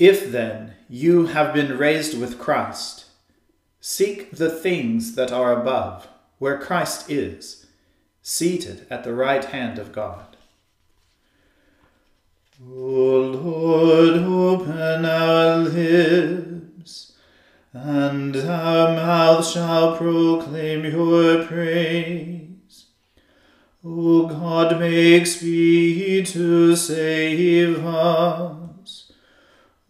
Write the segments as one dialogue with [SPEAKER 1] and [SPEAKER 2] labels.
[SPEAKER 1] If then you have been raised with Christ, seek the things that are above, where Christ is, seated at the right hand of God.
[SPEAKER 2] O Lord, open our lips, and our mouth shall proclaim your praise. O God, make speed to save us.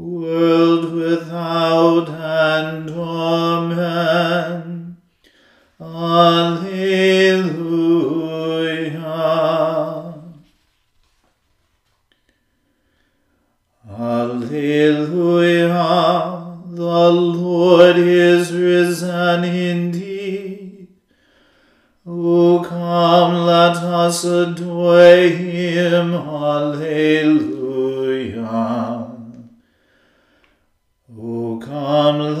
[SPEAKER 2] world without end. Amen. Alleluia. Alleluia, the Lord is risen indeed. O come, let us adore him. Alleluia. O come,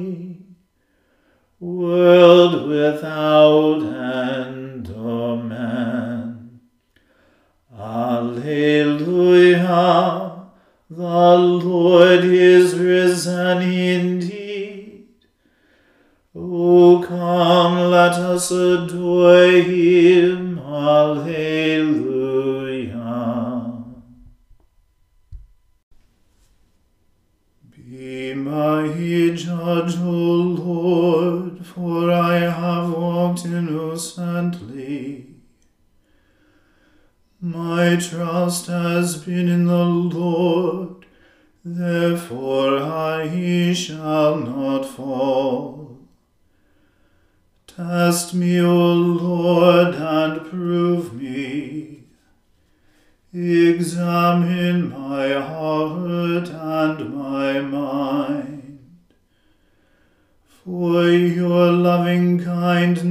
[SPEAKER 2] world without end. Amen. Alleluia. The Lord is risen indeed. O come, let us adore him. Alleluia. Be my judge, O Lord, for I have walked innocently. My trust has been in the Lord, therefore I shall not fall. Test me, O Lord, and prove me. Examine my heart and my loving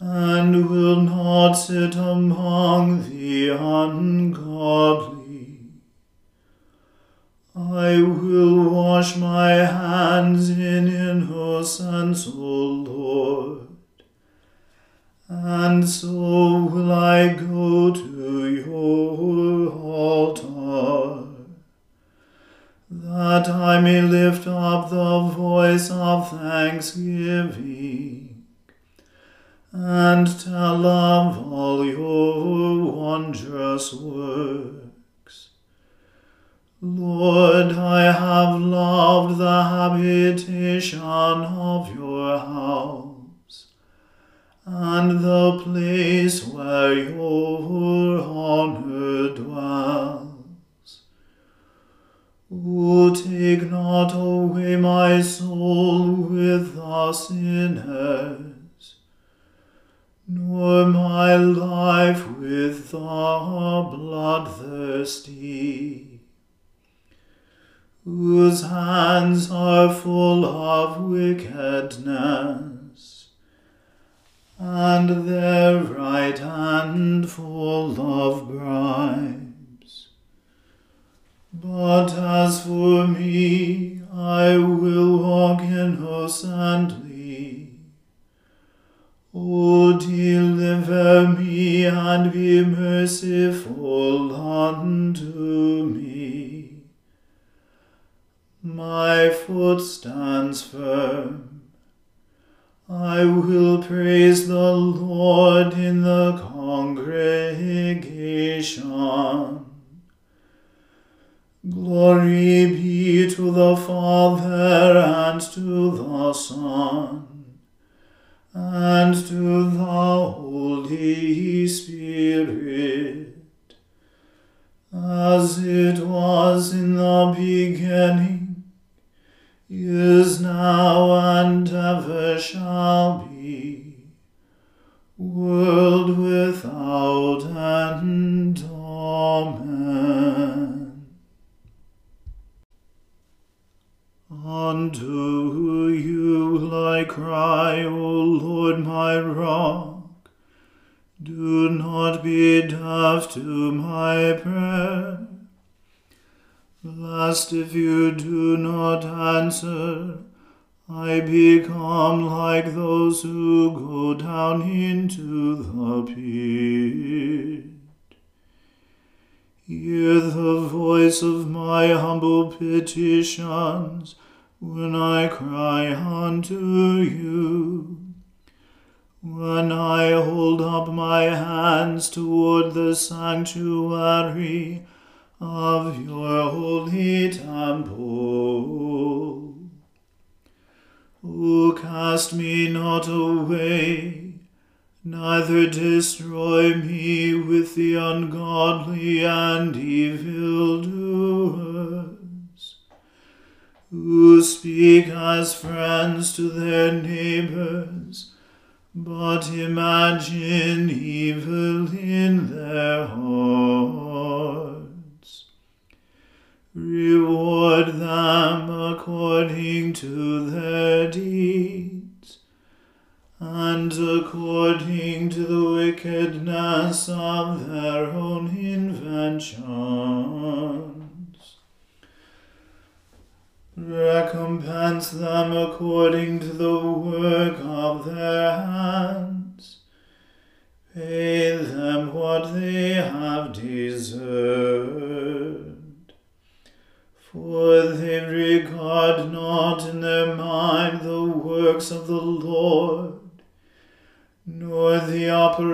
[SPEAKER 2] and will not sit among the ungodly. I will wash my hands in innocence, O Lord, and so will I go to your altar, that I may lift up the voice of thanksgiving and tell of all your wondrous works. Lord, I have loved the habitation of your house, and the place where your honor dwells. O take not away my soul with the sinners nor my life with the bloodthirsty, whose hands are full of wickedness, and their right hand full of bribes. But as for me, I the beginning, is now, and ever shall be, world without end. Amen. Unto you will I cry, O Lord my rock. Do not be deaf to my prayer. Lest if you do not answer, I become like those who go down into the pit. Hear the voice of my humble petitions when I cry unto you. When I hold up my hands toward the sanctuary of your holy temple. O cast me not away, neither destroy me with the ungodly and evil doers who speak as friends to their neighbors, but imagine evil in their hearts.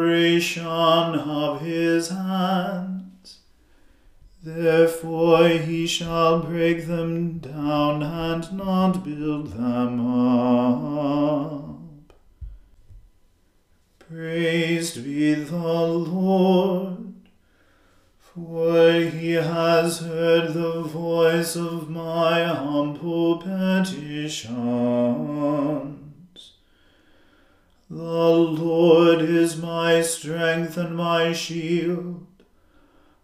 [SPEAKER 2] Operation of his hands. Therefore he shall break them down and not build them up. Praised be the Lord, for he has heard the voice of my humble petitions. The Lord is my strength and my shield.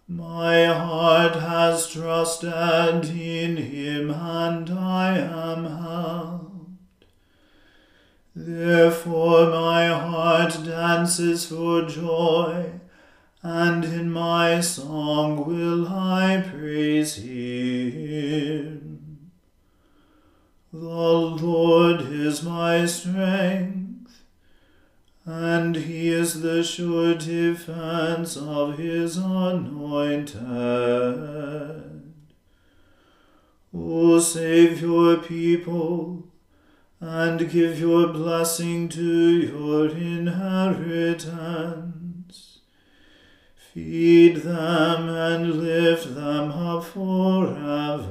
[SPEAKER 2] My heart has trusted in him, and I am helped. Therefore my heart dances dances for joy, and in my song will I praise him. The Lord is my strength, and he is the sure defense of his anointed. O save your people, and give your blessing to your inheritance. Feed them and lift them up forever.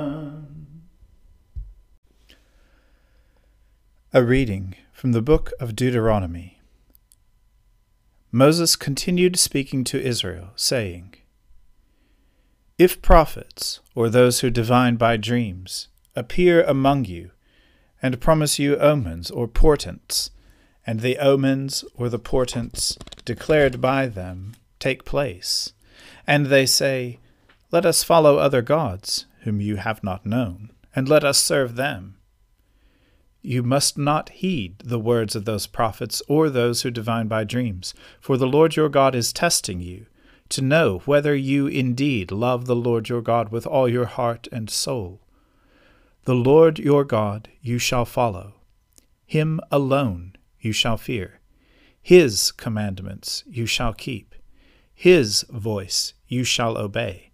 [SPEAKER 1] A reading from the book of Deuteronomy. Moses continued speaking to Israel, saying, if prophets, or those who divine by dreams, appear among you, and promise you omens or portents, and the omens or the portents declared by them take place, and they say, Let us follow other gods, whom you have not known, and let us serve them. You must not heed the words of those prophets or those who divine by dreams, for the Lord your God is testing you to know whether you indeed love the Lord your God with all your heart and soul. The Lord your God you shall follow. Him alone you shall fear. His commandments you shall keep. His voice you shall obey.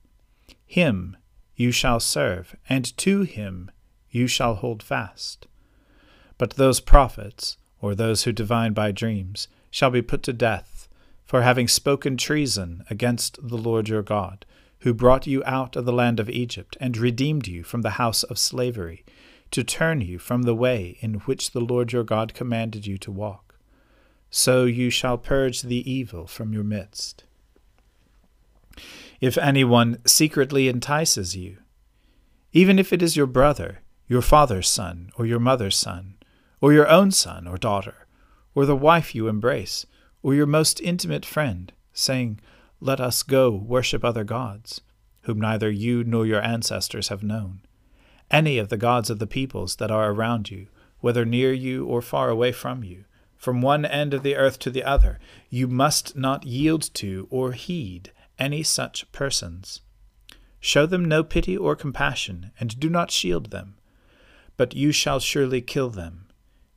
[SPEAKER 1] Him you shall serve, and to him you shall hold fast. But those prophets, or those who divine by dreams, shall be put to death for having spoken treason against the Lord your God, who brought you out of the land of Egypt, and redeemed you from the house of slavery, to turn you from the way in which the Lord your God commanded you to walk. So you shall purge the evil from your midst. If anyone secretly entices you, even if it is your brother, your father's son, or your mother's son, or your own son or daughter, or the wife you embrace, or your most intimate friend, saying, Let us go worship other gods, whom neither you nor your ancestors have known, any of the gods of the peoples that are around you, whether near you or far away from you, from one end of the earth to the other, you must not yield to or heed any such persons. Show them no pity or compassion, and do not shield them. But you shall surely kill them.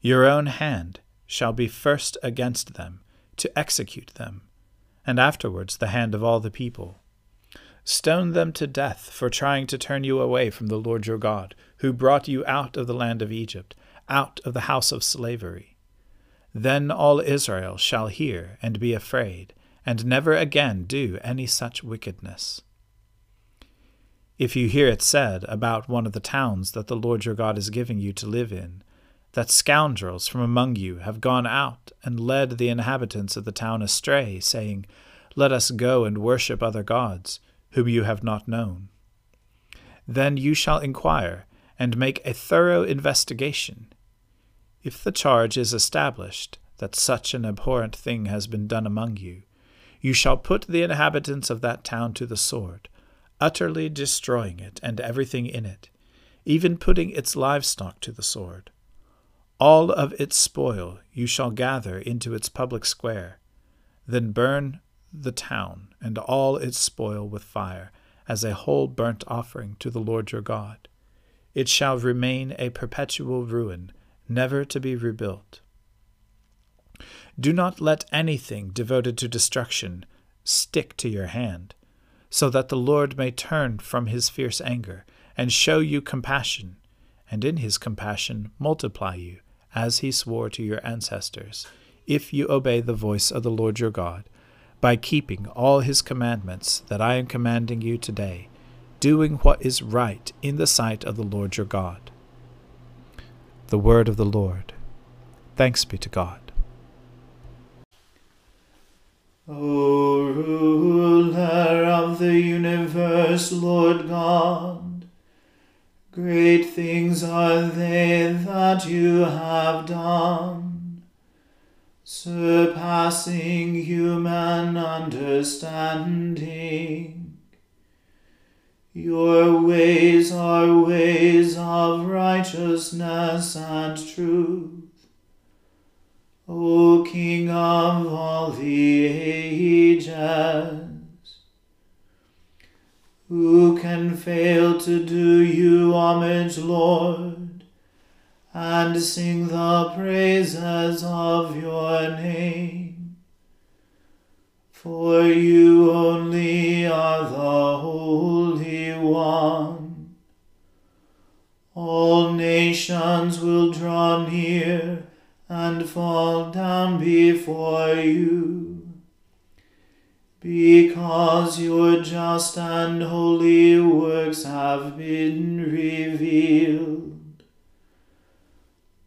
[SPEAKER 1] Your own hand shall be first against them, to execute them, and afterwards the hand of all the people. Stone them to death for trying to turn you away from the Lord your God, who brought you out of the land of Egypt, out of the house of slavery. Then all Israel shall hear and be afraid, and never again do any such wickedness. If you hear it said about one of the towns that the Lord your God is giving you to live in, that scoundrels from among you have gone out and led the inhabitants of the town astray, saying, Let us go and worship other gods, whom you have not known. Then you shall inquire and make a thorough investigation. If the charge is established that such an abhorrent thing has been done among you, you shall put the inhabitants of that town to the sword, utterly destroying it and everything in it, even putting its livestock to the sword all of its spoil you shall gather into its public square. Then burn the town and all its spoil with fire, as a whole burnt offering to the Lord your God. It shall remain a perpetual ruin, never to be rebuilt. Do not let anything devoted to destruction stick to your hand, so that the Lord may turn from his fierce anger and show you compassion, and in his compassion multiply you as he swore to your ancestors, if you obey the voice of the Lord your God, by keeping all his commandments that I am commanding you today, doing what is right in the sight of the Lord your God. The word of the Lord. Thanks be to God.
[SPEAKER 2] O ruler of the universe, Lord God, great things are they that you have done, surpassing human understanding. Your ways are ways of righteousness and truth. O King of all the ages, who can fail to do you homage, Lord, and sing the praises of your name? For you only are the Holy One. All nations will draw near and fall down before you. Because your just and holy works have been revealed.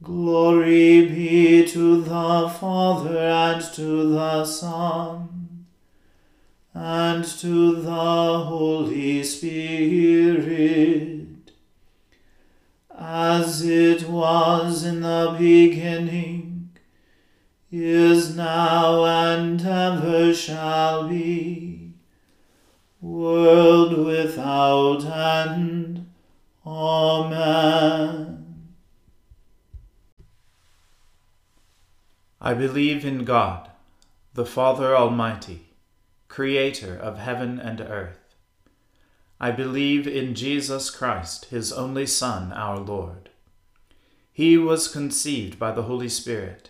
[SPEAKER 2] Glory be to the Father and to the Son and to the Holy Spirit as it was in the beginning, is now, and ever shall be, world without end. Amen.
[SPEAKER 1] I believe in God, the Father Almighty, creator of heaven and earth. I believe in Jesus Christ, his only Son, our Lord. He was conceived by the Holy Spirit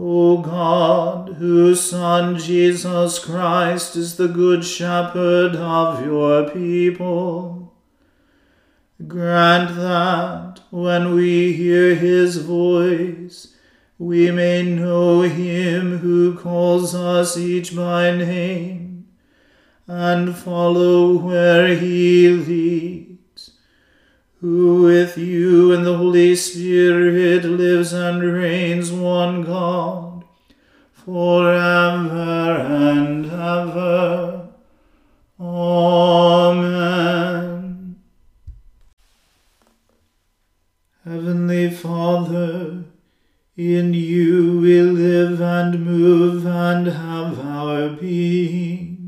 [SPEAKER 2] O God, whose Son Jesus Christ is the Good Shepherd of your people, Grant that, when we hear his voice, we may know him who calls us each by name, and follow where he leads, who with you and the Holy Spirit lives and reigns one God, forever and ever. Amen. Heavenly Father, in you we live and move and have our being.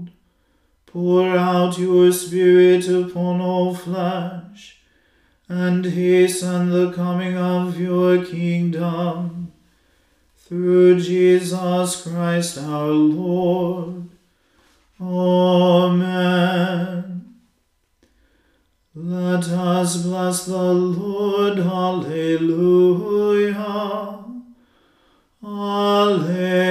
[SPEAKER 2] Pour out your Spirit upon all flesh, and hasten the coming of your kingdom through Jesus Christ our Lord. Amen. Let us bless the Lord. Alleluia. Alleluia.